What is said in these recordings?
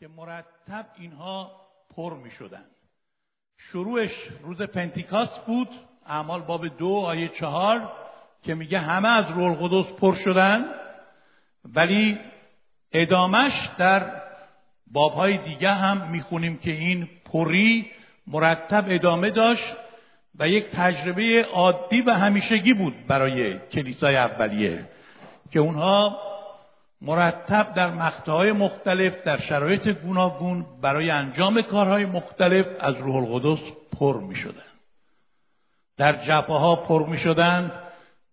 که مرتب اینها پر می شدن شروعش روز پنتیکاس بود اعمال باب دو آیه چهار که میگه همه از رول قدس پر شدن ولی ادامش در بابهای دیگه هم می‌خونیم که این پری مرتب ادامه داشت و یک تجربه عادی و همیشگی بود برای کلیسای اولیه که اونها مرتب در مقطعهای مختلف در شرایط گوناگون برای انجام کارهای مختلف از روح القدس پر می شدن. در جبهه ها پر می شدن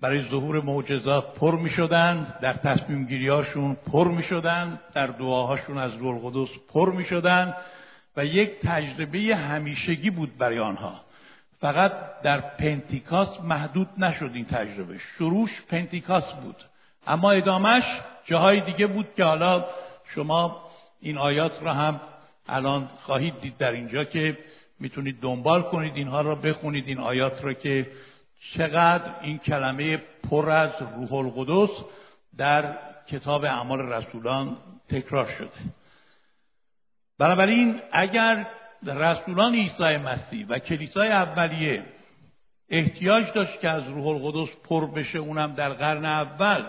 برای ظهور معجزات پر می شدند در تصمیم گیریاشون پر می شدند در دعاهاشون از روح القدس پر می شدند و یک تجربه همیشگی بود برای آنها. فقط در پنتیکاس محدود نشد این تجربه. شروعش پنتیکاس بود. اما ادامش جاهای دیگه بود که حالا شما این آیات را هم الان خواهید دید در اینجا که می‌تونید دنبال کنید اینها را بخونید این آیات را که چقدر این کلمه پر از روح القدس در کتاب اعمال رسولان تکرار شده. بنابراین اگر رسولان عیسی مسیح و کلیسای اولیه احتیاج داشت که از روح القدس پر بشه اونم در قرن اول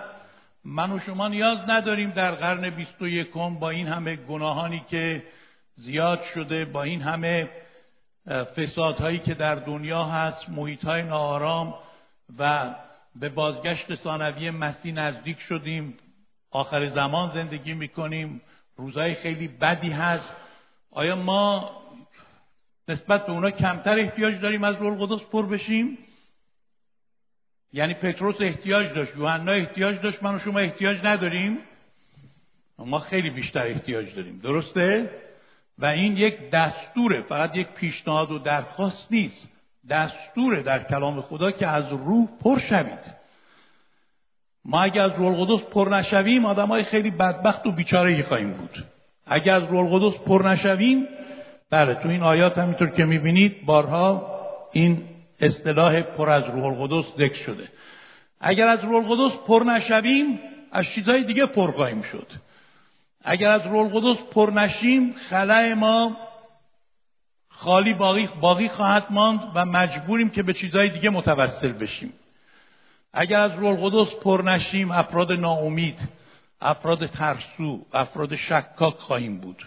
من و شما نیاز نداریم در قرن بیست و یکم با این همه گناهانی که زیاد شده با این همه فسادهایی که در دنیا هست محیطهای ناآرام و به بازگشت ثانوی مسیح نزدیک شدیم. آخر زمان زندگی می‌کنیم. روزهای خیلی بدی هست. آیا ما نسبت به اونا کمتر احتیاج داریم از رول قدس پر بشیم؟ یعنی پتروس احتیاج داشت یوحنا احتیاج داشت من و شما احتیاج نداریم. ما خیلی بیشتر احتیاج داریم درسته؟ و این یک دستوره فقط یک پیشنهاد و درخواست نیست. دستوره در کلام خدا که از روح پر شوید. ما اگر از روح القدس پر نشویم آدم های خیلی بدبخت و بیچاره خواهیم بود. اگر از روح القدس پر نشویم بله تو این آیات همینطور که می‌بینید بارها این اصطلاح پر از روح القدس ذکر شده. اگر از روح القدس پر نشویم از چیزهای دیگه پر خواهیم شد. اگر از رول قدس پر نشیم خلای ما خالی باقی, باقی خواهد ماند و مجبوریم که به چیزهای دیگه متوسل بشیم. اگر از رول قدس پر نشیم افراد ناامید افراد ترسو افراد شکاک خواهیم بود.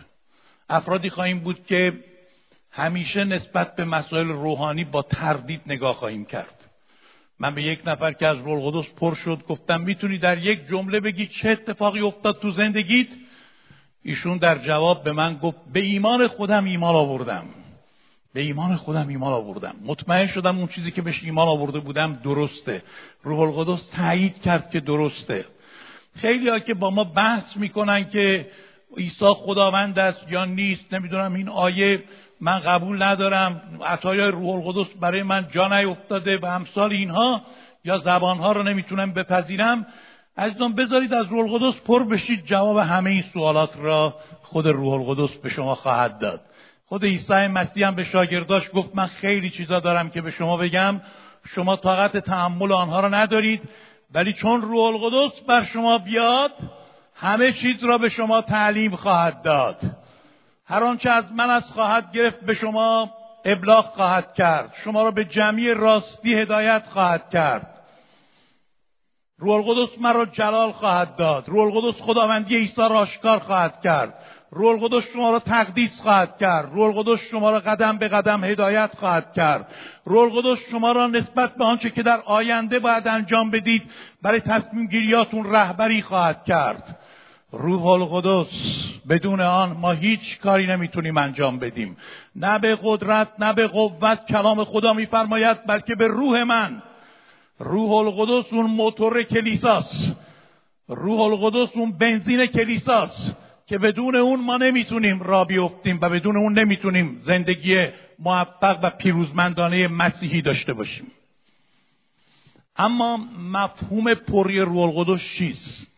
افرادی خواهیم بود که همیشه نسبت به مسائل روحانی با تردید نگاه خواهیم کرد. من به یک نفر که از رول قدس پر شد گفتم می‌تونی در یک جمله بگی چه اتفاقی افتاد تو زندگیت؟ ایشون در جواب به من گفت به ایمان خودم ایمان آوردم. به ایمان خودم ایمان آوردم. مطمئن شدم اون چیزی که بهش ایمان آورده بودم درسته. روح القدس تایید کرد که درسته. خیلی ها که با ما بحث می‌کنن که عیسی خداوند است یا نیست نمی‌دونم این آیه من قبول ندارم عطای روح القدس برای من جا نیفتاده و امثال اینها یا زبانها رو نمی‌تونم بپذیرم. عزیزان بذارید از روح القدس پر بشید جواب همه این سوالات را خود روح القدس به شما خواهد داد. خود عیسی مسیح هم به شاگرداش گفت من خیلی چیزا دارم که به شما بگم شما طاقت تحمل آنها را ندارید ولی چون روح القدس بر شما بیاد همه چیز را به شما تعلیم خواهد داد. هر آنچه از من از خواهد گرفت به شما ابلاغ خواهد کرد. شما را به جمعی راستی هدایت خواهد کرد. روح القدس مرا جلال خواهد داد. روح القدس خداوندی عیسی را آشکار خواهد کرد. روح القدس شما را تقدیس خواهد کرد. روح القدس شما را قدم به قدم هدایت خواهد کرد. روح القدس شما را نسبت به آنچه که در آینده باید انجام بدید برای تصمیم گیریاتون رهبری خواهد کرد. روح القدس بدون آن ما هیچ کاری نمی‌تونیم انجام بدیم. نه به قدرت نه به قوت کلام خدا میفرماید بلکه به روح من. روح القدس اون موتور کلیساست. روح القدس اون بنزین کلیساست که بدون اون ما نمی‌تونیم را بیفتیم و بدون اون نمی‌تونیم زندگی موفق و پیروزمندانه مسیحی داشته باشیم. اما مفهوم پری روح القدس چیست؟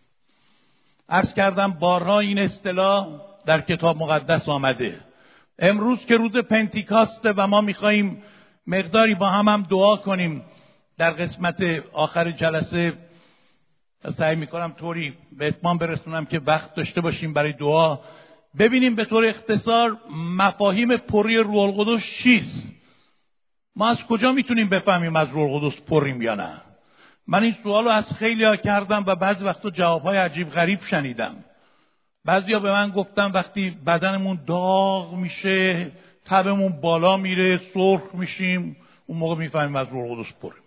عرض کردم بارها این اصطلاح در کتاب مقدس آمده. امروز که روز پنتیکاسته و ما میخواییم مقداری با هم هم دعا کنیم. در قسمت آخر جلسه سعی می‌کنم طوری به اتمام برسونم که وقت داشته باشیم برای دعا. ببینیم به طور اختصار مفاهیم پری روح القدس چیست. ما از کجا می‌تونیم بفهمیم از روح القدس پریم یا نه؟ من این سوال رو از خیلی ها کردم و بعضی وقتا جوابهای عجیب غریب شنیدم. بعضیا به من گفتن وقتی بدنمون داغ میشه تبمون بالا میره سرخ میشیم اون موقع می‌فهمیم از روح القدس پریم.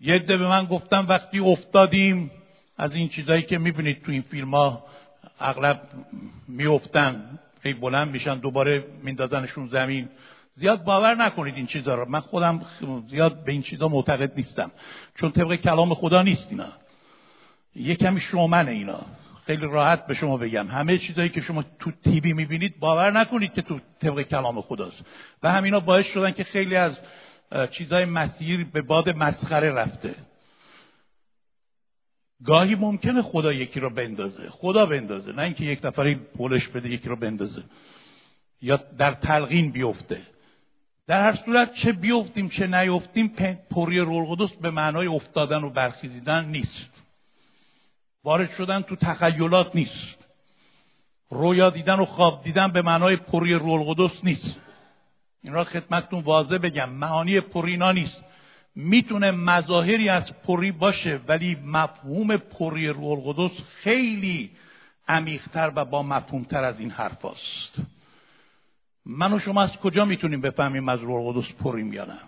یه به من گفتن وقتی افتادیم از این چیزایی که می‌بینید تو این فیلم ها اغلب میافتن هی بلند میشن دوباره میندازنشون زمین. زیاد باور نکنید این چیزا رو. من خودم زیاد به این چیزا معتقد نیستم. چون طبق کلام خدا نیست اینا. یه کمی شومنه اینا. خیلی راحت به شما بگم. همه چیزایی که شما تو تیوی می‌بینید باور نکنید که تو طبق کلام خداست. و همینا باعث شدن که خیلی از چیزای مسیر به باد مسخره رفته. گاهی ممکنه خدا یکی رو بندازه. خدا بندازه. نه اینکه یک نفری پولش بده یکی رو بندازه. یا در تلقین بیفته. در هر صورت چه بیفتیم چه نیفتیم پوری رول به معنای افتادن و برخیزیدن نیست. وارد شدن تو تخیلات نیست. رویا دیدن و خواب دیدن به معنای پری رول نیست. این را خدمتتون واضح بگم. معانی پرینا نیست. می‌تونه مظاهری از پری باشه ولی مفهوم پری روح خیلی عمیقتر و با مفهومتر از این حرف است. من و شما از کجا می‌تونیم بفهمیم از روح القدس پریم یا نه؟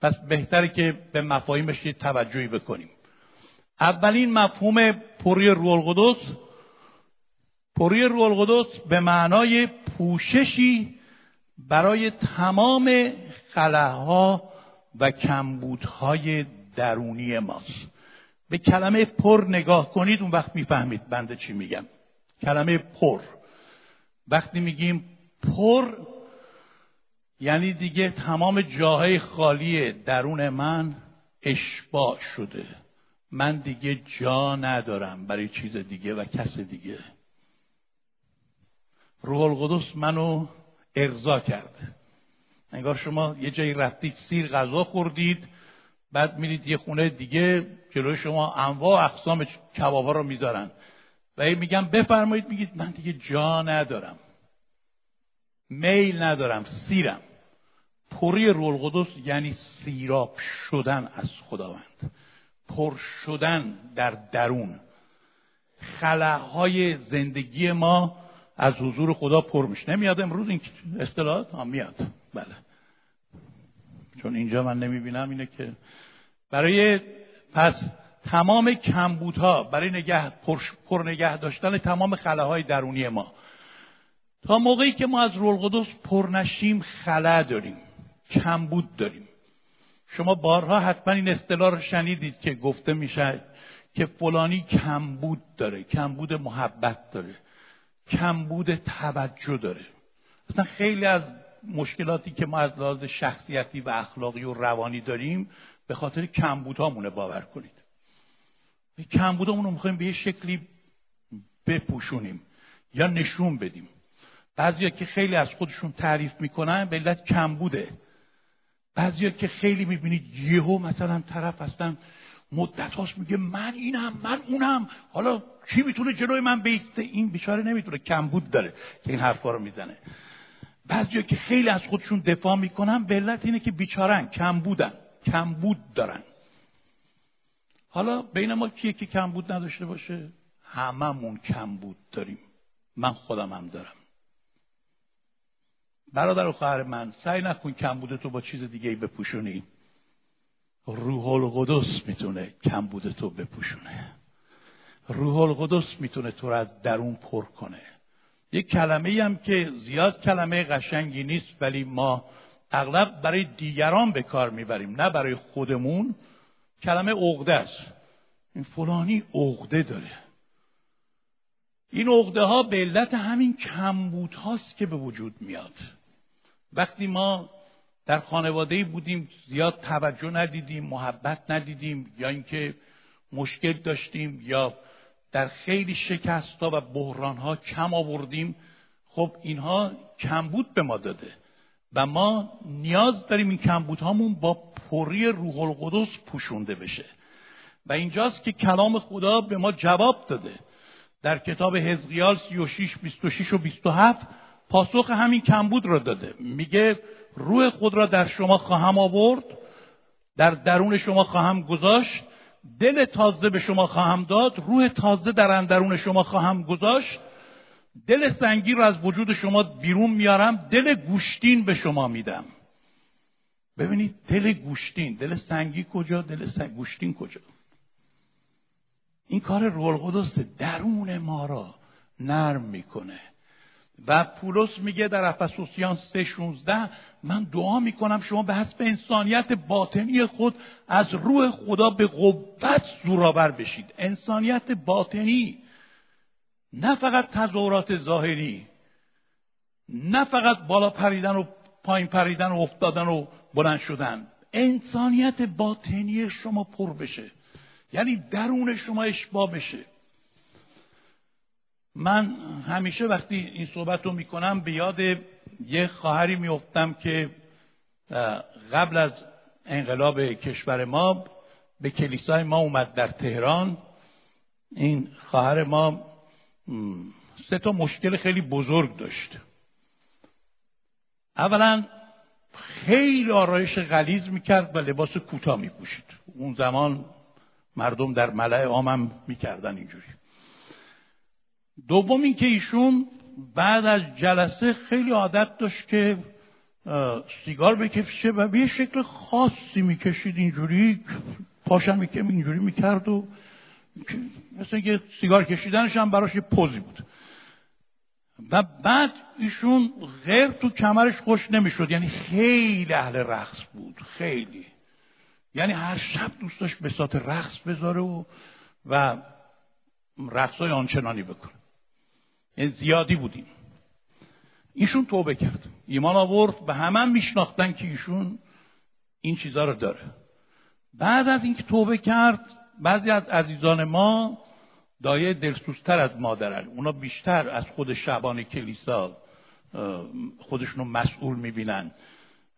پس بهتره که به مفاهیمش توجهی بکنیم. اولین مفهوم پری روح القدس پری روح القدس به معنای پوششی برای تمام خلاها و کمبودهای درونی ماست. به کلمه پر نگاه کنید اون وقت می‌فهمید بنده چی میگم. کلمه پر. وقتی میگیم پر یعنی دیگه تمام جاهای خالی درون من اشباع شده. من دیگه جا ندارم برای چیز دیگه و کس دیگه. روح القدس منو ارضا کرده انگار شما یه جایی رفتید سیر غذا خوردید بعد میرید یه خونه دیگه جلوی شما انواع اقسام کبابا رو می‌ذارن. و میگم بفرمایید میگید من دیگه جا ندارم. میل ندارم سیرم. پری رول قدس یعنی سیراب شدن از خداوند. پر شدن در درون. خلاهای زندگی ما از حضور خدا پر میشه. نمیاد امروز این اصطلاحات؟ ها میاد. بله. چون اینجا من نمی‌بینم اینه که برای پس تمام کمبودها برای نگه پر, نگه داشتن تمام خلاهای درونی ما. تا موقعی که ما از رول قدس پر نشیم خلا داریم کمبود داریم. شما بارها حتما این اصطلاح رو شنیدید که گفته میشه که فلانی کمبود داره کمبود محبت داره کمبود توجه داره. اصلا خیلی از مشکلاتی که ما از لحاظ شخصیتی و اخلاقی و روانی داریم به خاطر کمبودهامونه باور کنید. کمبودهامون رو می‌خوایم به یه شکلی بپوشونیم یا نشون بدیم. بعضیا که خیلی از خودشون تعریف می‌کنن به علت کمبوده بعضیا که خیلی می‌بینید یهو مثلا طرف هستن مدت هاست میگه من اینم من اونم. حالا کی می‌تونه جلوی من بیسته؟ این بیچاره نمی‌تونه کمبود داره که این حرفا رو می‌زنه. بعضیا که خیلی از خودشون دفاع می‌کنن به علت اینه که بیچارن کمبودن کمبود دارن. حالا بین ما کیه که کمبود نداشته باشه؟ هممون کمبود داریم. من خودم هم دارم. برادر و خواهر من سعی نکن کمبود تو با چیز دیگه بپوشونی. روح القدس می‌تونه کمبود تو بپوشونه. روح القدس می‌تونه تو رو از درون پر کنه. یک کلمه هم که زیاد کلمه قشنگی نیست ولی ما اغلب برای دیگران به کار می‌بریم نه برای خودمون. کلمه عقده است. این فلانی عقده داره. این عقده ها به علت همین کمبود هاست که به وجود میاد. وقتی ما در خانواده بودیم زیاد توجه ندیدیم محبت ندیدیم یا اینکه مشکل داشتیم یا در خیلی شکست ها و بحران ها کم آوردیم خب اینها کمبود به ما داده. و ما نیاز داریم این کمبود هامون با پری روح القدس پوشونده بشه. و اینجاست که کلام خدا به ما جواب داده. در کتاب حزقیال 36 26 و 27 پاسخ همین کمبود را داده. میگه روح خود را در شما خواهم آورد در درون شما خواهم گذاشت دل تازه به شما خواهم داد روح تازه در اندرون شما خواهم گذاشت دل سنگی را از وجود شما بیرون میارم دل گوشتین به شما میدم. ببینید دل گوشتین دل سنگی کجا دل سنگ گوشتین کجا؟ این کار روح القدس درون ما را نرم می‌کنه. و پولس میگه در افسوسیان 3:16 من دعا می‌کنم شما به حسب انسانیت باطنی خود از روح خدا به قوت زورآور بشید. انسانیت باطنی. نه فقط تظاهرات ظاهری نه فقط بالا پریدن و پایین پریدن و افتادن و بلند شدن. انسانیت باطنی شما پر بشه. یعنی درون شما اشبا بشه. من همیشه وقتی این صحبت رو می‌کنم به یاد یه خواهری میفتم که قبل از انقلاب کشور ما به کلیسای ما اومد در تهران. این خواهر ما سه تا مشکل خیلی بزرگ داشت. اولا خیلی آرایش غلیز می‌کرد و لباس کوتاه میپوشید. اون زمان مردم در ملع عامم می‌کردن اینجوری. دوم اینکه ایشون بعد از جلسه خیلی عادت داشت که سیگار بکشه و به شکل خاصی می‌کشید اینجوری پاشم که اینجوری می‌کرد و مثل اینکه سیگار کشیدنش هم براش یه پوزی بود. و بعد ایشون غیر تو کمرش خوش نمی‌شد. یعنی خیلی اهل رقص بود. خیلی. یعنی هر شب دوست داشت به سات رقص بذاره و و رقص های آنچنانی بکنه. یعنی زیادی بودیم. ایشون توبه کرد. ایمان آورد. به همه میشناختن که ایشون این چیزها رو داره. بعد از اینکه توبه کرد بعضی از عزیزان ما دایه دلسوزتر از مادرن. اونا بیشتر از خود شعبان کلیسا خودشونو مسئول می‌بینن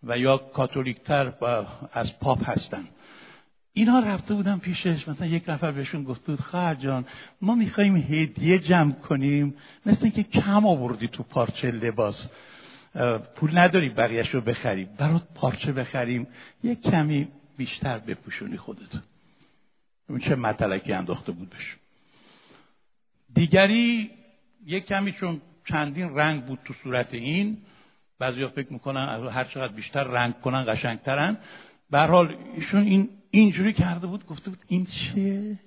و یا کاتولیکتر از پاپ هستن. اینا رفته بودن پیشش مثلا یک نفر بهشون گفت بود خواهر جان ما می‌خوایم هدیه جمع کنیم مثل اینکه کم آوردی تو پارچه لباس. پول نداری بقیهش رو بخریم. برات پارچه بخریم. یک کمی بیشتر بپوشونی خودت اون چه مطلقی انداخته بود بشه دیگری یک کمی چون چندین رنگ بود تو صورت این بعضیا فکر می‌کنن هر چقدر بیشتر رنگ کنن قشنگترن. به حال ایشون این اینجوری کرده بود گفته بود این چیه؟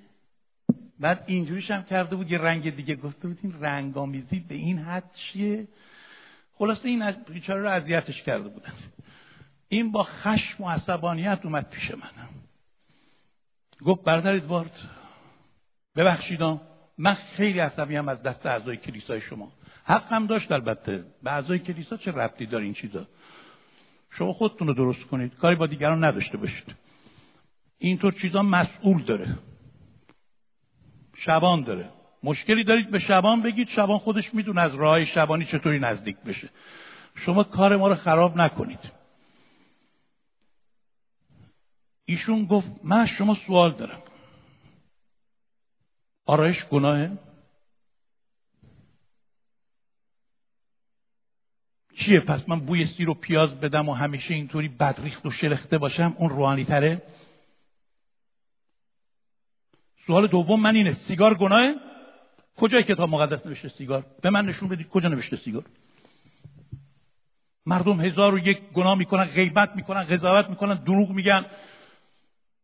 بعد اینجوریش هم کرده بود یه رنگ دیگه گفته بود این رنگ آمیزی به این حد چیه؟ خلاصه این بیچاره رو اذیتش کرده بودن. این با خشم و عصبانیت اومد پیش من. گفت برادر ادوارد ببخشیدم من خیلی عصبی هم از دست اعضای کلیسای شما. حقم داشت البته. به اعضای کلیسا چه ربطی داره این چیزا؟ شما خودتون رو درست کنید. کاری با دیگران نداشته باشید. اینطور چیزا مسئول داره. شبان داره. مشکلی دارید به شبان بگید. شبان خودش می‌دونه از راه شبانی چطوری نزدیک بشه. شما کار ما رو خراب نکنید. ایشون گفت من از شما سوال دارم. آرایش گناهه؟ چیه پس من بوی سیر و پیاز بدم و همیشه اینطوری بدریخت و شلخته باشم اون روحانی تره؟ سوال دوم من اینه سیگار گناهه؟ کجای کتاب مقدس نوشته سیگار؟ به من نشون بدید کجا نوشته سیگار؟ مردم هزار و یک گناه می‌کنن غیبت می‌کنن قضاوت می‌کنن دروغ میگن.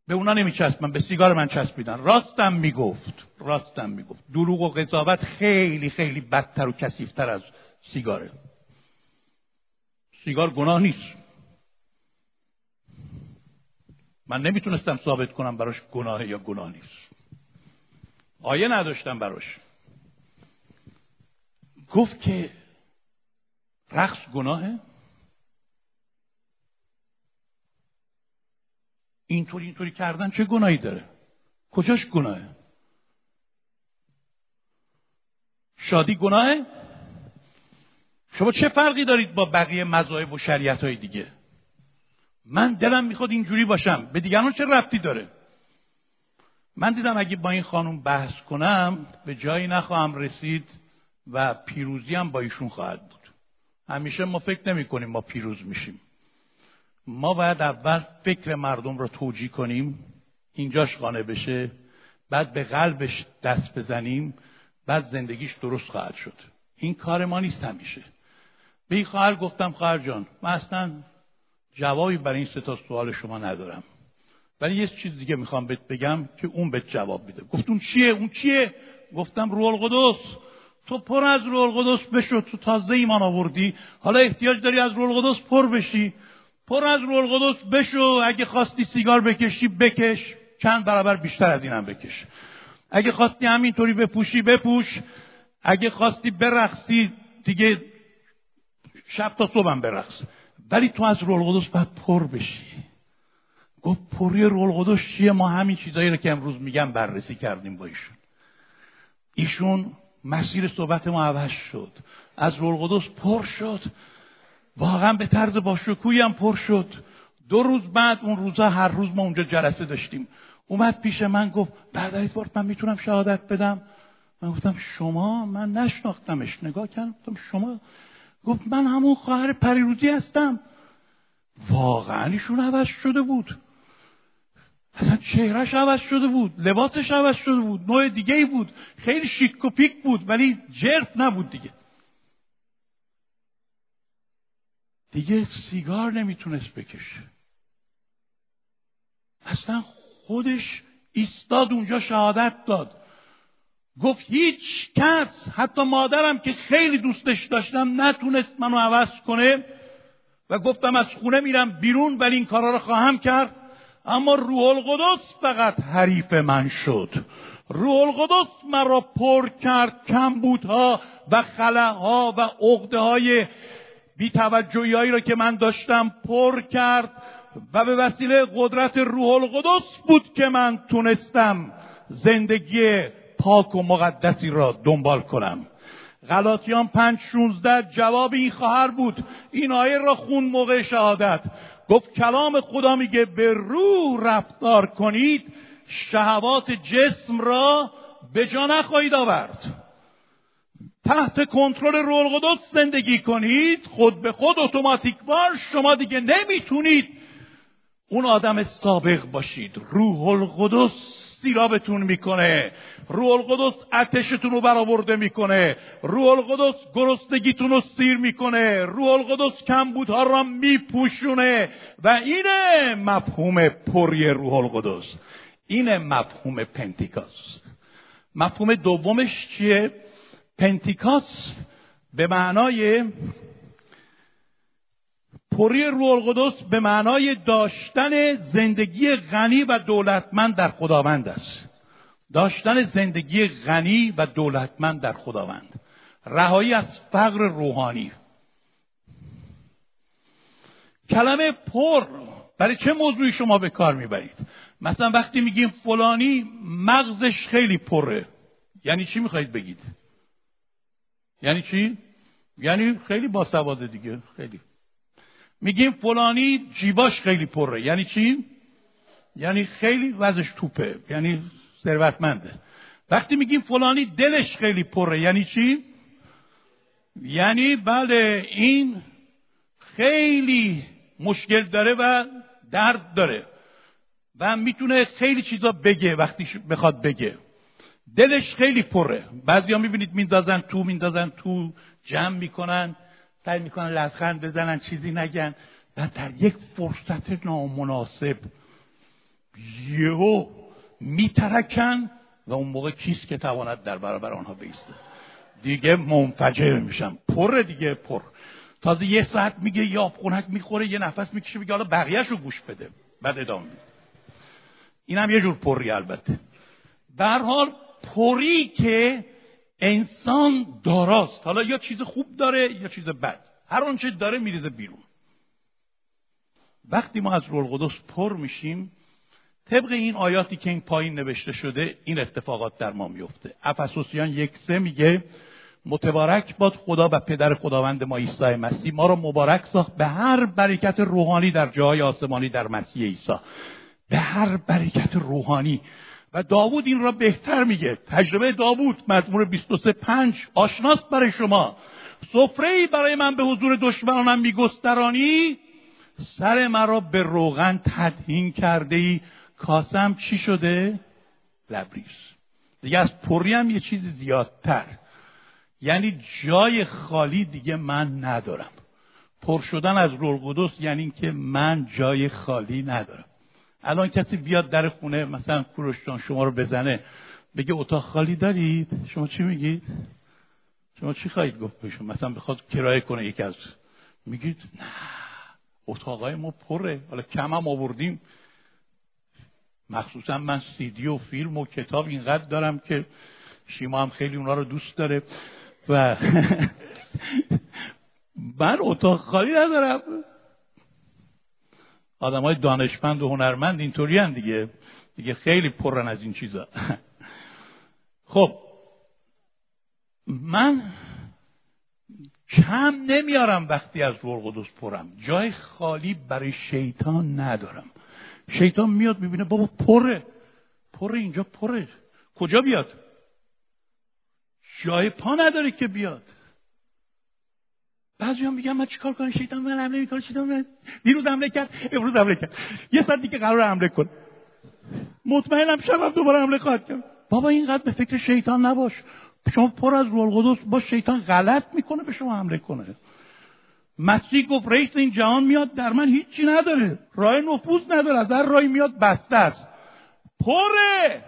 به اونا نمیچسبن به سیگار من چسبیدن. راستم می‌گفت راستم می‌گفت. دروغ و قضاوت خیلی خیلی بدتر و کسیفتر از سیگاره. سیگار گناه نیست. من نمی‌تونستم ثابت کنم براش گناه یا گناه نیست. آیه نداشتم براش. گفت که رقص گناهه. اینطوری اینطوری کردن چه گناهی داره؟ کجاش گناهه؟ شادی گناهه؟ شما چه فرقی دارید با بقیه مذاهب و شریعت های دیگه؟ من دلم می‌خواد اینجوری باشم. به دیگران چه ربطی داره؟ من دیدم اگه با این خانم بحث کنم به جایی نخواهم رسید و پیروزی هم با ایشون خواهد بود. همیشه ما فکر نمی کنیم ما پیروز میشیم. ما باید اول فکر مردم رو توجیه کنیم اینجاش قانع بشه بعد به قلبش دست بزنیم بعد زندگیش درست خواهد شد. این کار ما نیست همیشه. به این خواهر گفتم خواهر جان من اصلا جوابی برای این سه تا سوال شما ندارم. ولی یه چیز دیگه می‌خوام بهت بگم که اون بهت جواب میده. گفت چیه؟ اون چیه؟ گفتم روح القدس. تو پر از روح القدس بشو تو تازه ایمان آوردی. حالا احتیاج داری از روح القدس پر بشی. پر از روح القدس بشو اگه خواستی سیگار بکشی بکش. چند برابر بیشتر از اینم بکش. اگه خواستی همینطوری بپوشی بپوش. اگه خواستی برقصی دیگه شب تا صبحم برقص. ولی تو از روح القدس باید پر بشی. گفت پری روح القدس چیه؟ ما همین چیزایی رو که امروز میگم بررسی کردیم با ایشون. ایشون مسیر صحبت ما عوض شد. از روح القدس پر شد. واقعا به طرز با هم پر شد. دو روز بعد اون روزا هر روز ما اونجا جلسه داشتیم. اومد پیش من گفت برادر بارت من می‌تونم شهادت بدم؟ من گفتم شما؟ من نشناختمش. نگاه کردم گفتم شما؟ گفت من همون خواهر پریروزی هستم. واقعا ایشون عوض شده بود. اصلا چهرهش عوض شده بود لباسش عوض شده بود نوع دیگه ای بود. خیلی شیک و پیک بود ولی جرف نبود دیگه. دیگه سیگار نمی‌تونست بکشه. اصلا خودش ایستاد اونجا شهادت داد. گفت هیچ کس حتی مادرم که خیلی دوستش داشتم نتونست منو عوض کنه و گفتم از خونه میرم بیرون ولی این کارا رو خواهم کرد. اما روح القدس فقط حریف من شد. روح القدس مرا پر کرد کمبودها و خلاها و عقده های بیتوجهی را که من داشتم پر کرد و به وسیله قدرت روح القدس بود که من تونستم زندگی پاک و مقدسی را دنبال کنم. غلاطیان پنج شونزده جواب این خواهر بود. این آیه را خون موقع شهادت. گفت کلام خدا میگه به روح رفتار کنید شهوات جسم را به جا نخواهید آورد. تحت کنترل روح القدس زندگی کنید خود به خود اتوماتیک بار شما دیگه نمی‌تونید اون آدم سابق باشید. روح القدس سیرابتون می‌کنه. روح القدس اتشتون رو برآورده می‌کنه. روح القدس گرسنگیتون رو سیر می‌کنه. روح القدس کمبودها را میپوشونه. و اینه مفهوم پری روح القدس. اینه مفهوم پنتیکاست. مفهوم دومش چیه؟ پنتیکاست به معنای پری روح القدس به معنای داشتن زندگی غنی و دولتمند در خداوند است. داشتن زندگی غنی و دولتمند در خداوند. رهایی از فقر روحانی. کلمه پر برای چه موضوعی شما به کار می‌برید؟ مثلا وقتی میگیم فلانی مغزش خیلی پره. یعنی چی می‌خواهید بگید؟ یعنی چی؟ یعنی خیلی باسواده دیگه خیلی. میگیم فلانی جیباش خیلی پره. یعنی چی؟ یعنی خیلی وزش توپه. یعنی ثروتمنده. وقتی میگیم فلانی دلش خیلی پره یعنی چی؟ یعنی بله این خیلی مشکل داره و درد داره. و می‌تونه خیلی چیزا بگه وقتی بخواد بگه. دلش خیلی پره. بعضی ها می‌بینید میندازن تو میندازن تو جمع می‌کنن سعی می‌کنن لبخند بزنن چیزی نگن. و در یک فرصت نامناسب یهو میترکن و اون موقع کیست که تواند در برابر آنها بیسته؟ دیگه منفجر میشم. پر دیگه پر. تازه یه ساعت میگه یا خونک می‌خوره یه نفس می‌کشه میگه حالا بقیهش رو گوش بده. بعد ادامه میده. این هم یه جور پری البته. در حال پری که انسان داراست. حالا یا چیز خوب داره یا چیز بد. هر آنچه داره میریزه بیرون. وقتی ما از روح القدس پر میشیم طبق این آیاتی که این پایین نوشته شده این اتفاقات در ما میفته. افسوسیان یک سه میگه متبارک باد خدا و پدر خداوند ما عیسی مسیح. ما را مبارک ساخت به هر برکت روحانی در جای آسمانی در مسیح عیسی. به هر برکت روحانی. و داوود این را بهتر میگه. تجربه داوود مزمور 23 پنج آشناست برای شما. سفره برای من به حضور دشمنانم میگسترانی سر مرا به روغن تدهین کرده ای کاسم چی شده؟ لبریز. دیگه از پری هم یه چیزی زیادتر. یعنی جای خالی دیگه من ندارم. پر شدن از روح قدس یعنی اینکه من جای خالی ندارم. الان کسی بیاد در خونه مثلا کوروش شما رو بزنه بگه اتاق خالی دارید؟ شما چی میگید؟ شما چی خواهید گفت بهشون مثلا بخواد کرایه کنه یکی از میگید نه اتاقای ما پره حالا کم هم آوردیم. مخصوصا من سیدی و فیلم و کتاب اینقدر دارم که شیما هم خیلی اونا رو دوست داره و من اتاق خالی ندارم. آدم های دانشمند و هنرمند اینطوری دیگه. دیگه خیلی پرن از این چیزا. خب من کم نمیارم وقتی از روح قدس پرم. جای خالی برای شیطان ندارم. شیطان میاد می‌بینه بابا پره. پره اینجا پره. کجا بیاد؟ جای پا نداره که بیاد. بعضی هم میگن من چیکار کنم؟ شیطان من حمله می‌کنه شیطان من. دیروز حمله کرد امروز حمله کرد. یه ساعت دیگه قرار حمله کن مطمئنم شب دوباره حمله خواهد کرد. بابا اینقدر به فکر شیطان نباش. شما پر از روح القدس با شیطان غلط می‌کنه به شما حمله کنه. مسیح گفت رئیس این جهان میاد در من هیچی نداره. راه نفوذ نداره از هر راهی میاد بسته است. پره!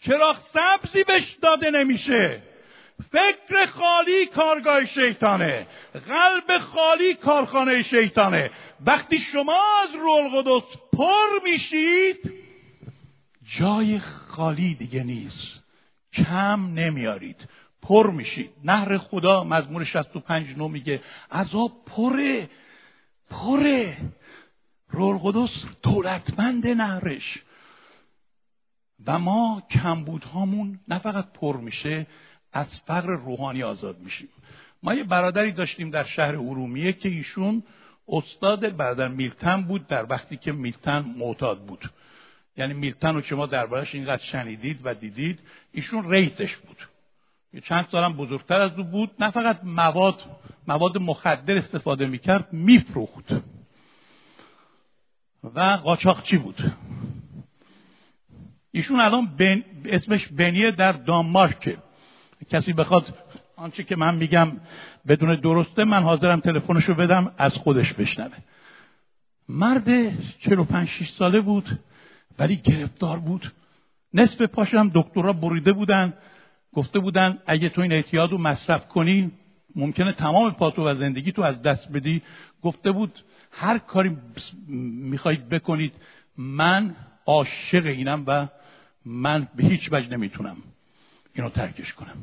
چراغ سبزی بهش داده نمیشه. فکر خالی کارگاه شیطانه. قلب خالی کارخانه شیطانه. وقتی شما از روح القدس پر میشید جای خالی دیگه نیست. کم نمیارید. پر میشید. نهر خدا مزمور 65 نو میگه عذاب پره پره. روح القدس دولتمند نهرش. و ما کمبودهامون نه فقط پر میشه از فقر روحانی آزاد میشیم. ما یه برادری داشتیم در شهر ارومیه که ایشون استاد برادر میلتن بود در وقتی که میلتن معتاد بود. یعنی میلتن رو که ما دربارش اینقدر شنیدید و دیدید ایشون رئیسش بود. یه چند سالم بزرگتر از او بود نه فقط مواد مواد مخدر استفاده می‌کرد میفروخت. و قاچاقچی بود. ایشون الان اسمش بنیه در دانمارکه. کسی بخواد آنچه که من میگم بدون درسته من حاضرم تلفنش رو بدم از خودش بشنوه. مرد 45 6 ساله بود ولی گرفتار بود. نصف پاش هم دکترا بریده بودن گفته بودن اگه تو این اعتیاد رو مصرف کنی ممکنه تمام پاتو و زندگی تو از دست بدی. گفته بود هر کاری می‌خواهید بکنید من عاشق اینم و من به هیچ وجه نمی‌تونم. اینو ترکش کنم.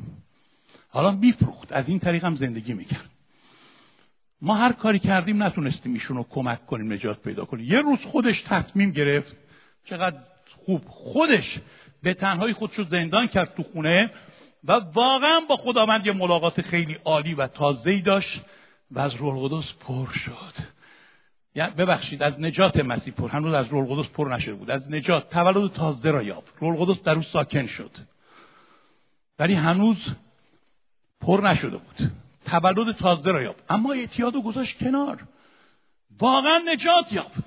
حالا میفروخت. از این طریق هم زندگی می‌کرد. ما هر کاری کردیم نتونستیم ایشون رو کمک کنیم نجات پیدا کنیم. یه روز خودش تصمیم گرفت. چقدر خوب. خودش به تنهایی خودش رو زندان کرد تو خونه و واقعا با خداوند یه ملاقات خیلی عالی و تازه‌ای داشت و از روح القدس پر شد. یعنی ببخشید از نجات مسیح پر. هنوز از روح القدس پر نشده بود. از نجات. تولد تازه را یافت. روح القدس در او ساکن شد. ولی هنوز پر نشده بود. تولد تازه را یافت. اما اعتیاد و گذاشت کنار. واقعا نجات یافت.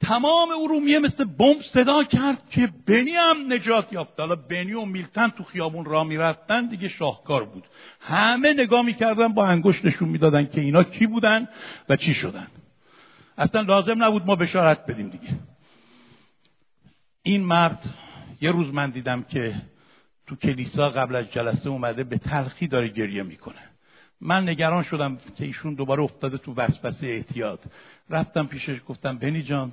تمام ارومیه مثل بمب صدا کرد که بنی هم نجات یافت. حالا بنی و میلتن تو خیابون را می‌رفتن دیگه شاهکار بود. همه نگاه می‌کردن با انگشت نشون می‌دادن که اینا کی بودن و چی شدن. اصلا لازم نبود ما بشارت بدیم دیگه. این مرد یه روز من دیدم که تو کلیسا قبل از جلسه اومده به تلخی داره گریه می‌کنه. من نگران شدم که ایشون دوباره افتاده تو وسوسه اعتیاد. رفتم پیشش گفتم بنی جان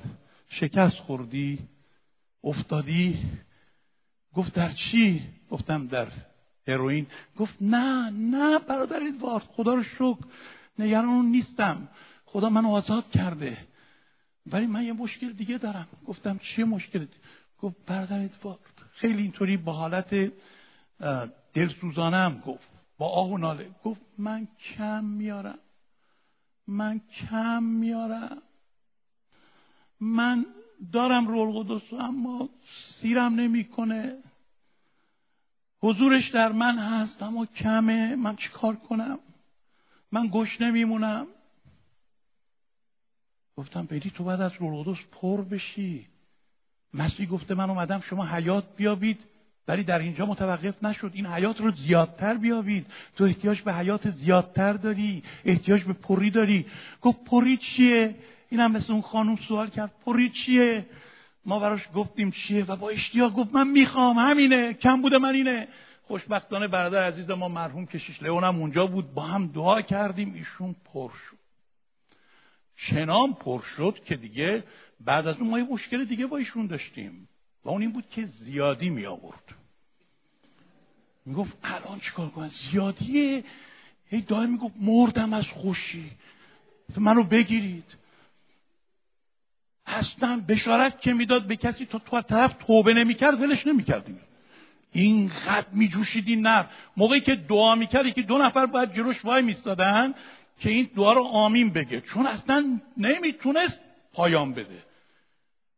شکست خوردی؟ افتادی؟ گفت در چی؟ گفتم در هروئین. گفت نه نه برادر ادوارد خدا رو شکر نگران نیستم. خدا منو آزاد کرده ولی من یه مشکل دیگه دارم. گفتم چیه مشکل؟ گفت برادر ادوارد خیلی اینطوری با حالت دلسوزانم گفت با آه و ناله گفت من کم میارم من کم میارم من دارم روح القدس اما سیرم نمی‌کنه. حضورش در من هست اما کمه. من چیکار کنم؟ من گوش نمیمونم. گفتم بیدی تو بعد از روح القدس پر بشی. مسیح گفته من اومدم شما حیات بیابید. ولی در اینجا متوقف نشد. این حیات رو زیادتر بیابید. تو احتیاج به حیات زیادتر داری. احتیاج به پری داری. گفت پری چیه؟ این هم مثل اون خانوم سوال کرد. پری چیه؟ ما براش گفتیم چیه؟ و با اشتیاق گفت من می‌خوام. همینه. کم بوده من اینه. خوشبختانه برادر عزیز ما مرحوم کشیش لئونم اونجا بود. با هم دعا کردیم. ایشون پر شد. چنان پر شد که دیگه بعد از اون ما یه مشکل دیگه با ایشون داشتیم و اون این بود که زیادی می آورد. می‌گفت الان چیکار کنم؟ زیادیه؟ هی دائم می‌گفت مردم از خوشی. منو بگیرید. اصلا بشارت که می‌داد به کسی تا تو طرف توبه نمی‌کرد ولش نمی‌کردیم اینقدر میجوشید این نر. موقعی که دعا می‌کرد که دو نفر باید جلوش وای میستادن که این دعا رو آمین بگه. چون اصلا نمی‌تونست پایان بده.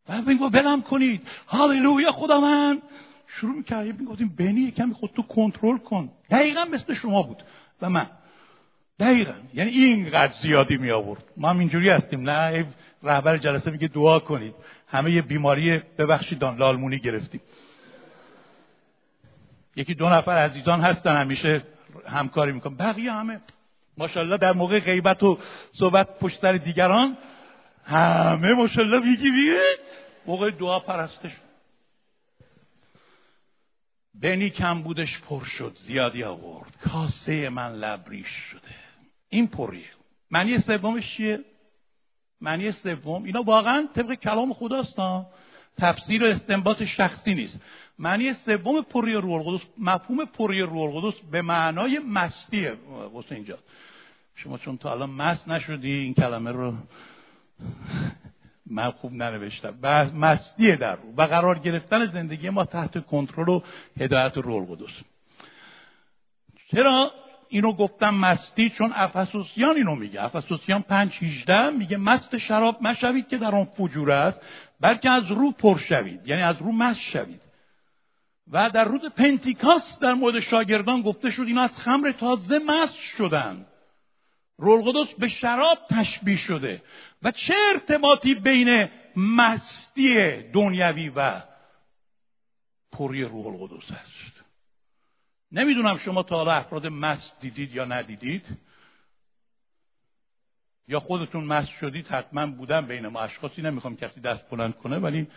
و میگو بلم کنید. هاللویا من شروع می‌کردیم می‌گفتیم بنی کمی خود تو کنترل کن. دقیقا مثل شما بود. و من. دقیقا. یعنی اینقدر زیادی می آورد ما هم اینجوری هستیم. نه رهبر جلسه میگه دعا کنید. همه یه بیماری ببخشید لالمونی گرفتیم. یکی دو نفر عزیزان هستن همیشه همکاری می‌کنن. بقیه همه ماشاءالله در موقع غیبت و صحبت پشت دیگران همه ماشاءالله میگی بیه موقع دعا پرستش بنی کم بودش پر شد زیادی آورد. کاسه من لبریش شده. این پریه معنی سومش چیه؟ معنی سوم اینا واقعا طبق کلام خداست تفسیر و استنباط شخصی نیست. معنی سوم پری روح القدس مفهوم پری روح القدس به معنای مستیه واسه اینجا شما چون تا الان مست نشدی این کلمه رو من خوب ننوشتم. مستیه در رو. و قرار گرفتن زندگی ما تحت کنترل و هدایت روح القدس چرا اینو گفتم مستی؟ چون افسوسیان اینو میگه. افسوسیان پنج هیجده میگه مست شراب مشوید که در آن فجور است بلکه از رو پر شوید. یعنی از رو مست شوید. و در روز پنتیکاست در مورد شاگردان گفته شد اینا از خمر تازه مست رول به شراب تشبیه شده و چه ارتباطی بین مستی دنیوی و پری روح القدس هست نمی‌دونم شما تا حالا افراد مست دیدید یا ندیدید. یا خودتون مست شدید حتما بودن بین ما اشخاصی نمی‌خوام کسی دست بلند کنه ولی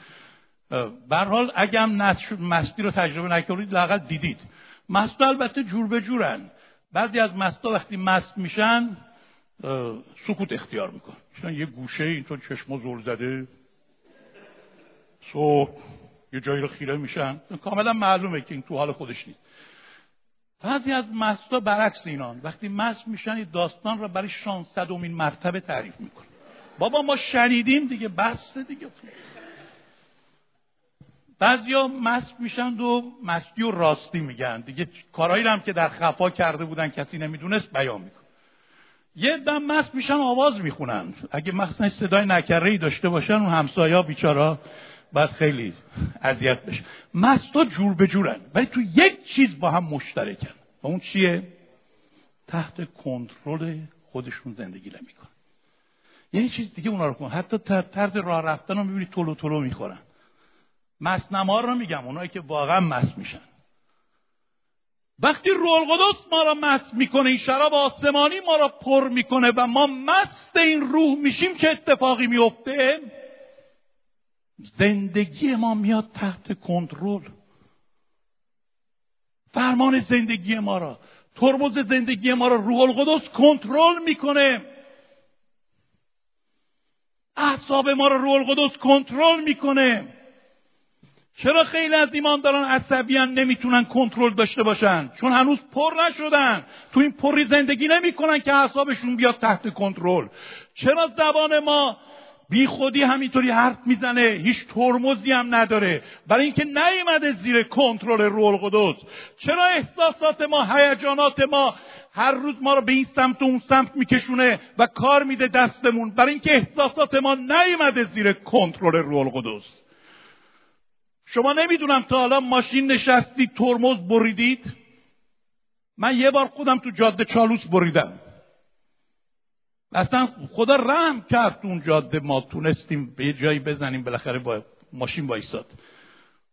به حال اگه هم مستی رو تجربه نکردید لاقل دیدید. مست البته جور به جورن. بعضی از مستا وقتی مست میشن سکوت اختیار میکن چون یه گوشه اینطور چشم زل زده. صبح یه جایی رو خیره میشن. کاملا معلومه که این تو حال خودش نیست. بعضی از مستا برعکس اینان. وقتی مست میشن داستان رو برای شانصدمین مرتبه تعریف میکن بابا ما شنیدیم دیگه بسته دیگه. بعضیا مست میشن و مستی و راستی میگن. دیگه کارهایی هم که در خفا کرده بودن کسی نمی‌دونست بیان میکن یه دم مست میشن آواز می‌خونن. اگه مثلا صدای نکره داشته باشن اون همسایا بیچارا باید خیلی اذیت بشه. مستا جور به جورن ولی تو یک چیز با هم مشترکن. و اون چیه؟ تحت کنترل خودشون زندگی نمی‌کنن. یه چیز دیگه اونا رو کن. حتی طرز راه رفتن رو می‌بینی تلو تلو می‌خورن. مسنما رو میگم اونایی که واقعا مست میشن. وقتی روح القدس ما را مست می‌کنه این شراب آسمانی ما را پر می‌کنه و ما مست این روح میشیم که اتفاقی میفته زندگی ما میاد تحت کنترل. فرمان زندگی ما را ترمز زندگی ما را روح القدس کنترل می‌کنه. اعصاب ما را روح القدس کنترل می‌کنه. چرا خیلی از ایمانداران عصبیان نمی‌تونن کنترل داشته باشن؟ چون هنوز پر نشدن. تو این پری زندگی نمی‌کنن که اعصابشون بیاد تحت کنترل. چرا زبان ما بی خودی همینطوری حرف می‌زنه؟ هیچ ترمزی هم نداره. برای اینکه نیومده زیر کنترل رول قدس چرا احساسات ما هیجانات ما هر روز ما رو به این سمت و اون سمت میکشونه و کار میده دستمون؟ برای اینکه احساسات ما نیومده زیر کنترل روح القدس. شما نمی‌دونم تا حالا ماشین نشستید ترمز بریدید؟ من یه بار خودم تو جاده چالوس بریدم. اصلا خدا رحم کرد اون جاده ما تونستیم به یه جایی بزنیم بالاخره با ماشین وایساد.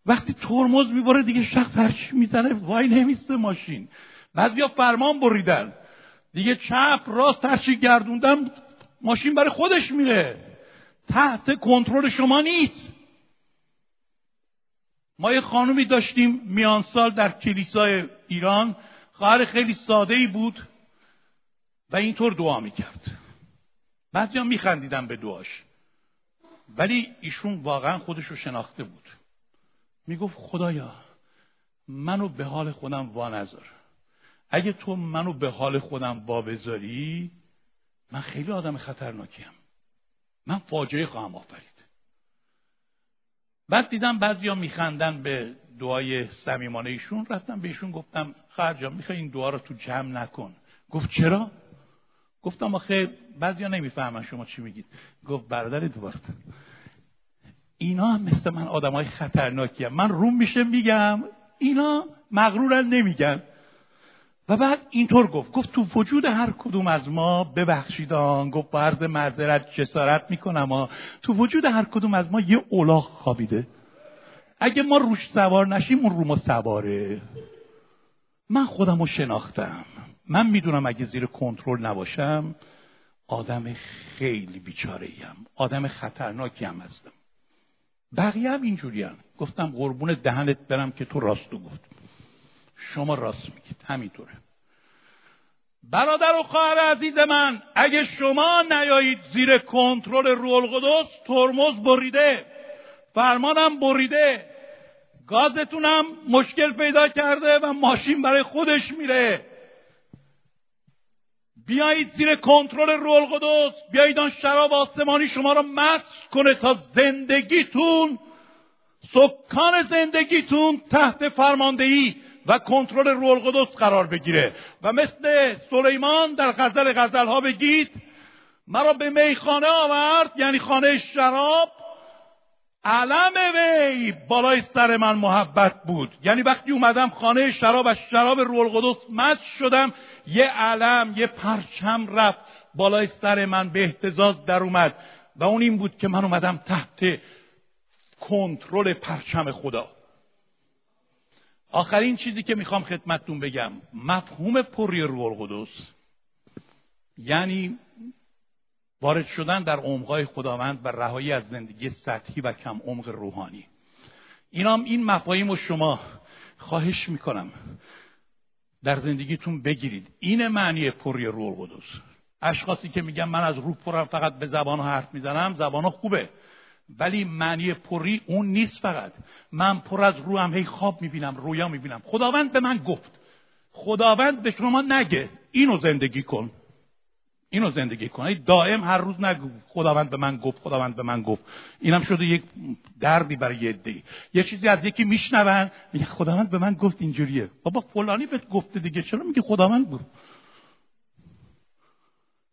وقتی ترمز می‌بره دیگه شخص هرچی می‌زنه وای نمیسته ماشین. بعضیا فرمان بریدن. دیگه چپ راست هرچی گردوندم ماشین برای خودش میره. تحت کنترل شما نیست. ما یه خانومی داشتیم میان سال در کلیسای ایران خواهر خیلی ساده ای بود و اینطور دعا می‌کرد. بعضی هم میخندیدن به دعاش. ولی ایشون واقعا خودش رو شناخته بود. می‌گفت خدایا منو به حال خودم وا نذار. اگه تو منو به حال خودم وا بذاری من خیلی آدم خطرناکیم. من فاجعه خواهم آفرید. بعد دیدم بعضیا میخندن به دعای صمیمانه ایشون. رفتم بهشون گفتم خواهر جان می‌خوای این دعا رو تو جمع نکن. گفت چرا؟ گفتم آخه بعضیا نمی‌فهمن شما چی میگید. گفت برادر ادوارد اینا هم مثل من آدم های خطرناکی هم. من روم میشه میگم اینا مغرورن نمیگن. و بعد اینطور گفت. گفت تو وجود هر کدوم از ما ببخشیدان گفت با عرض معذرت جسارت می‌کنم ها تو وجود هر کدوم از ما یه اولاغ خوابیده. اگه ما روش سوار نشیم اون رومو سواره. من خودم رو شناختم. من می‌دونم اگه زیر کنترل نباشم آدم خیلی بیچاره ایم آدم خطرناکی هم هستم. بقیه هم اینجوری گفتم قربون دهنت برم که تو راستو گفت. شما راست میگید. همینطوره. برادر و خواهر عزیز من اگه شما نیایید زیر کنترل روح القدس ترمز بریده. فرمانم بریده. گازتونم مشکل پیدا کرده و ماشین برای خودش میره. بیایید زیر کنترل روح القدس. بیایید آن شراب آسمانی شما را مست کنه تا زندگیتون سکان زندگیتون تحت فرماندهی و کنترل روح القدس قرار بگیره. و مثل سلیمان در غزل غزل ها بگید مرا به میخانه آورد یعنی خانه شراب علم وی بالای سر من محبت بود. یعنی وقتی اومدم خانه شراب از شراب روح القدس مست شدم یه علم یه پرچم رفت بالای سر من به احتزاز در اومد. و اون این بود که من اومدم تحت کنترل پرچم خدا. آخرین چیزی که می‌خوام خدمتتون بگم مفهوم پری روح القدس یعنی وارد شدن در عمقهای خداوند و رهایی از زندگی سطحی و کم عمق روحانی. اینام این مفاهیم رو شما خواهش می‌کنم در زندگیتون بگیرید. این معنی پری روح القدس. اشخاصی که میگن من از روح پرم فقط به زبان حرف می‌زنم زبان خوبه. ولی معنی پری اون نیست فقط. من پر از روحم هی خواب می‌بینم رویا می‌بینم. خداوند به من گفت. خداوند به شما نگه. اینو زندگی کن. اینو زندگی کن. دائم هر روز نگو. خداوند به من گفت خداوند به من گفت. اینم شده یک دردی برای یه یه چیزی از یکی میشنون. میگه خداوند به من گفت اینجوریه. بابا فلانی بهت گفته دیگه. چرا میگه خداوند بود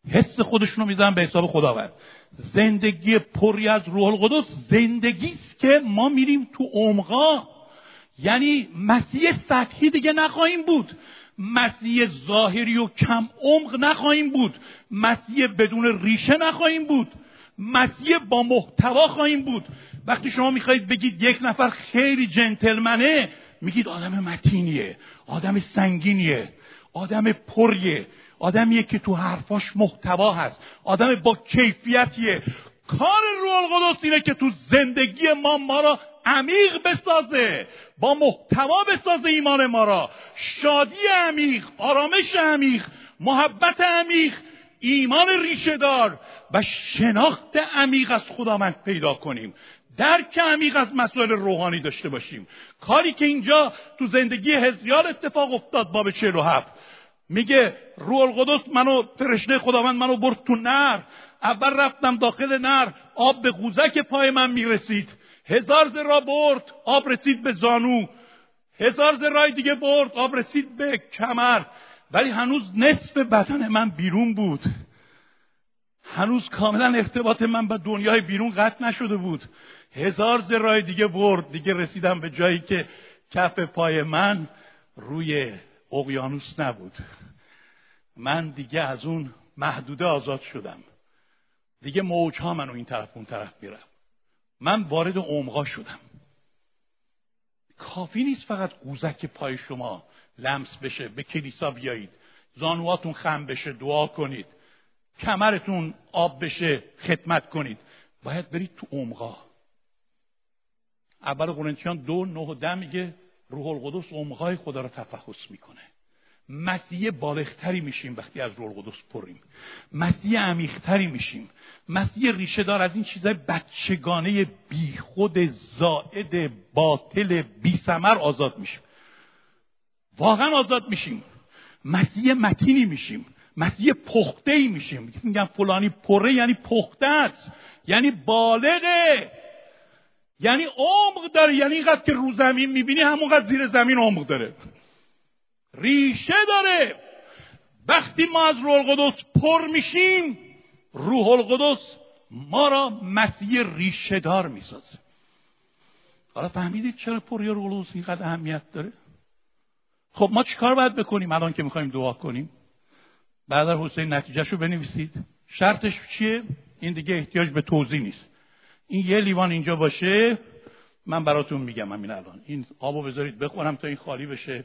حس خودشونو می‌زنن به حساب خداوند. زندگی پری از روح القدس زندگی است که ما میریم تو عمقا. یعنی مسیح سطحی دیگه نخواهیم بود. مسیح ظاهری و کم عمق نخواهیم بود. مسیح بدون ریشه نخواهیم بود. مسیح با محتوا خواهیم بود. وقتی شما می‌خواهید بگید یک نفر خیلی جنتلمنه میگید آدم متینیه آدم سنگینیه آدم پریه. آدمیه که تو حرفاش محتوا هست. آدم با کیفیتیه. کار روح القدس اینه که تو زندگی ما ما را عمیق بسازه. با محتوا بسازه ایمان ما را. شادی عمیق آرامش عمیق محبت عمیق ایمان ریشه دار و شناخت عمیق از خداوند پیدا کنیم. درک عمیق از مسائل روحانی داشته باشیم. کاری که اینجا تو زندگی حزیال اتفاق افتاد باب 47 میگه روح القدس منو ترشنه خداوند منو برد تو نر اول رفتم داخل نر آب به قوزک پای من می‌رسید. هزار ذرا برد آب رسید به زانو. هزار ذرای دیگه برد آب رسید به کمر. ولی هنوز نصف بدن من بیرون بود. هنوز کاملا ارتباط من با دنیای بیرون قطع نشده بود. هزار زرای دیگه برد دیگه رسیدم به جایی که کف پای من روی اقیانوس نبود. من دیگه از اون محدوده آزاد شدم. دیگه موج ها منو این طرف اون طرف میرم من وارد عمقا شدم. کافی نیست فقط قوزک پای شما لمس بشه به کلیسا بیایید. زانواتون خم بشه دعا کنید. کمرتون آب بشه خدمت کنید. باید برید تو عمقا اول قرنتیان دو نه و ده میگه روح القدس عمقای خدا رو تفحص می‌کنه. مسیح بالغتری میشیم وقتی از روح القدس پریم. مسیح عمیقتری میشیم. مسیح ریشه دار از این چیزای بچگانه بیخود زائد باطل بیسمر آزاد میشیم. واقعا آزاد میشیم. مسیح متینی میشیم. مسیح پخته ای میشیم. میگن فلانی پره یعنی پخته است. یعنی بالغه. یعنی عمق داره یعنی اینقدر که رو زمین می‌بینی همونقدر زیر زمین عمق داره. ریشه داره. وقتی ما از روح القدس پر میشیم روح القدس ما را مسیح ریشه دار می‌سازه. حالا فهمیدید چرا پری روح القدس اینقدر اهمیت داره؟ خب ما چیکار باید بکنیم الان که می‌خوایم دعا کنیم؟ بعد حسین نتیجهش بنویسید. شرطش چیه؟ این دیگه احتیاج به توضیح نیست. این یه لیوان اینجا باشه من براتون میگم همین الان. این آبو بذارید بخورم تا این خالی بشه.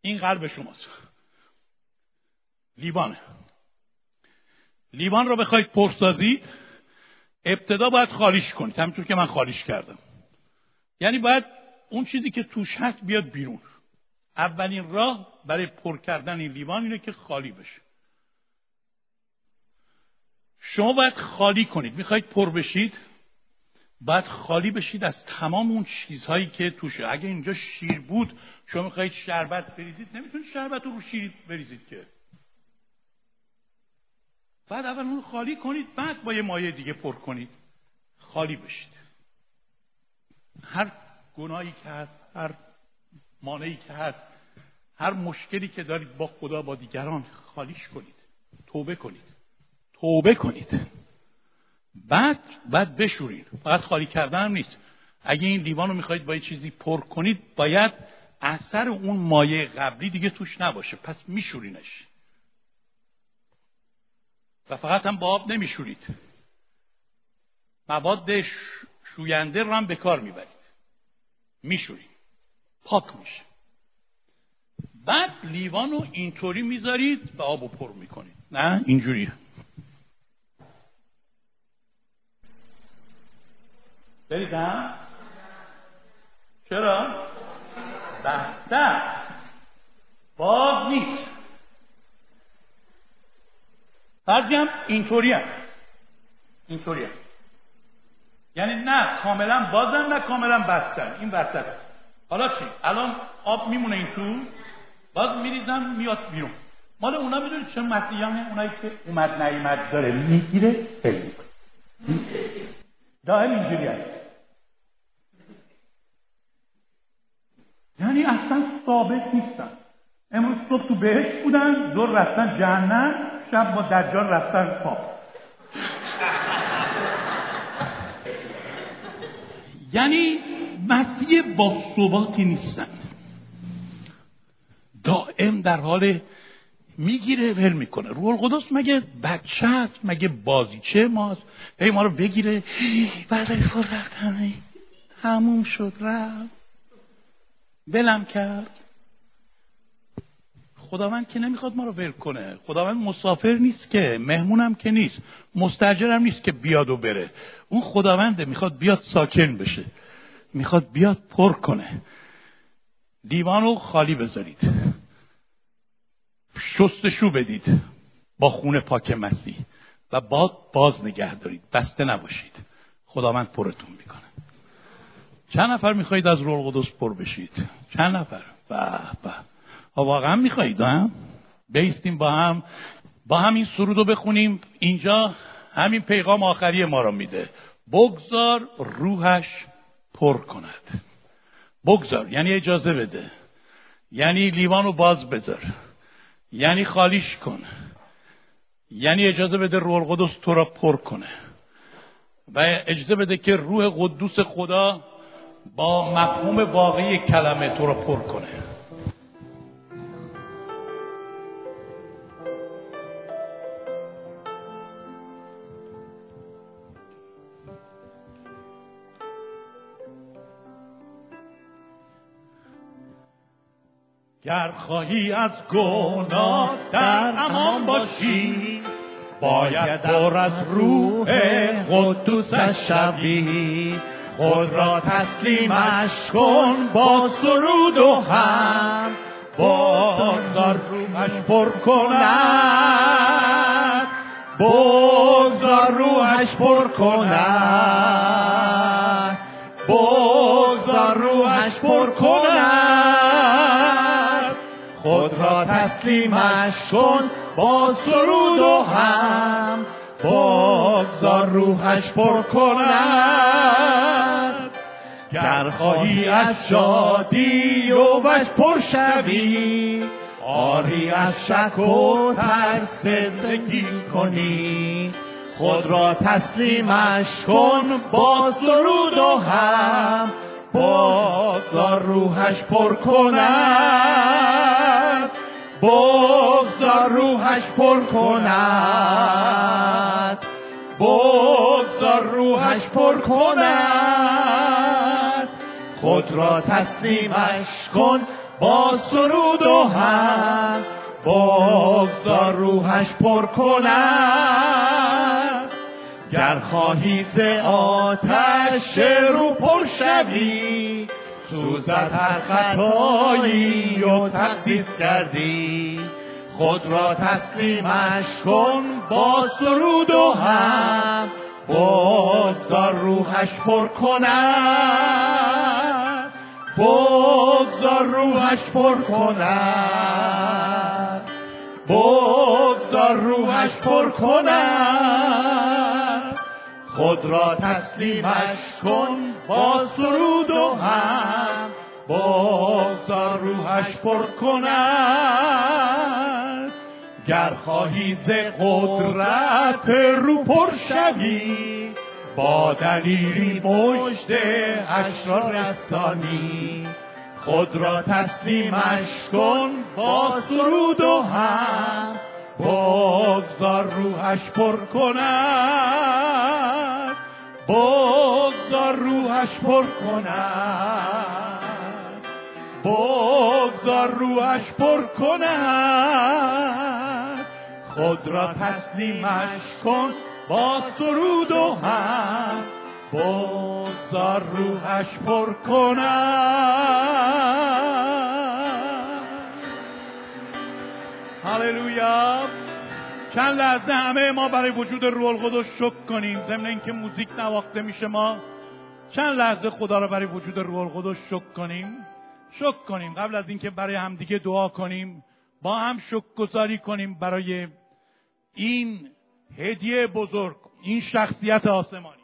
این قلب شماست. لیوان. لیوان رو بخواید پرسازید ابتدا باید خالیش کنید. همینطور که من خالیش کردم. یعنی باید اون چیزی که توش هست بیاد بیرون. اولین راه برای پر کردن این لیوان اینه که خالی بشه. شما باید خالی کنید. می‌خواید پر بشید باید خالی بشید از تمام اون چیزهایی که توشه. اگه اینجا شیر بود شما می‌خواید شربت بریزید. نمی‌تونید شربت رو رو شیر بریزید که. بعد اول اون خالی کنید بعد با یه مایه دیگه پر کنید. خالی بشید. هر گناهی که هست هر مانعی که هست هر مشکلی که دارید با خدا با دیگران خالیش کنید. توبه کنید. توبه کنید. بعد بعد بشورید. فقط خالی کردن هم نیست. اگه این لیوان رو می‌خواید با یه چیزی پر کنید باید اثر اون مایه قبلی دیگه توش نباشه. پس میشورینش. و فقط هم با آب نمیشورید. مواد شوینده رو هم به کار می‌برید. میشورید. پاک میشه. بعد لیوان رو اینطوری می‌ذارید و آب رو پر می‌کنید. نه؟ اینجوری بریزم چرا؟ بسته. باز نیست. بعضی هم اینطوری هم. اینطوری هم. یعنی نه کاملا بازن نه کاملا بستن. این وسط حالا چی؟ الان آب میمونه این تو. باز میریزم میاد بیرون. مال اونا می‌دونید چه مسیحیان اونایی که اومد نیمد داره می‌گیره خیلی دائم اینجوری هست. یعنی اصلا ثابت نیستن. امروز صبح تو بهش بودن دور رفتن جهنم شب با دجال رفتن پاپ یعنی مسیح با ثباتی نیستن. دائم در حال می‌گیره ول می‌کنه. روح القدس مگه بچه هست مگه بازیچه ماست؟ هی ما رو بگیره. بعد از رفتم تموم شد رفت. ولم کرد. خداوند که نمی‌خواد ما رو ول کنه. خداوند مسافر نیست که مهمونم که نیست. مستجرم نیست که بیاد و بره. اون خداونده می‌خواد بیاد ساکن بشه. می‌خواد بیاد پر کنه. دیوان رو خالی بذارید. شستشو بدید. با خون پاک مسیح. و باد باز نگه دارید. بسته نباشید. خداوند پرتون می‌کنه. چند نفر می‌خواهید از روح القدس پر بشید؟ چند نفر؟ به به. واقعا می‌خواهید هم بیستیم با هم. با همین سرود رو بخونیم. اینجا همین پیغام آخری ما رو میده. بگذار روحش پر کند. بگذار یعنی اجازه بده. یعنی لیوان رو باز بذار. یعنی خالیش کن. یعنی اجازه بده روح القدس تو را پر کنه. و اجازه بده که روح قدوس خدا با مفهوم واقعی کلمه تو را پر کنه. گر خواهی از گناه در امان باشی باید پر از روح قدوسش شوی. خود را تسلیمش کن با سرود و هم بگذار روحش پر کند. بگذار روحش پر کند. بگذار روحش پر کند. خود را تسلیمش کن با سرود و هم بگذار روحش پر کند. گر خواهی از شادی و وش پر شوی. آری از شک و ترس زندگی کنی. خود را تسلیمش کن با سرود و هم. بگذار روحش پر کند. بگذار روحش پر کند. بگذار روحش پر کند. خود را تسلیمش کن با سرود و هم بگذار روحش پر کند. گر خواهی ز آتش رو پر شوی سوزد هر خطایی و تقدیس کردی. خود را تسلیمش کن با سرود و هم بگذار روحش پر کند. بگذار روحش پر کند. بگذار روحش پر کند. خود را تسلیمش کن با سرود و هم. بگذار روحش پر کند. گر خواهی ز قدرت رو پر با دلیلی مجد اشرار رسانی خود را تسلیمش کن با سرود و هم بگذار روحش پر کند. بگذار روحش پر کند. بگذار روحش پر کند. خود را تسلیمش کن با سرود و هم بگذار روحش پر کند. هللویا. چند لحظه همه ما برای وجود روح القدس شکر کنیم. ضمن اینکه موزیک نواخته میشه ما. چند لحظه خدا رو برای وجود روح القدس شکر کنیم. شکر کنیم. قبل از اینکه برای همدیگه دعا کنیم با هم شکر گذاری کنیم برای این هدیه بزرگ. این شخصیت آسمانی.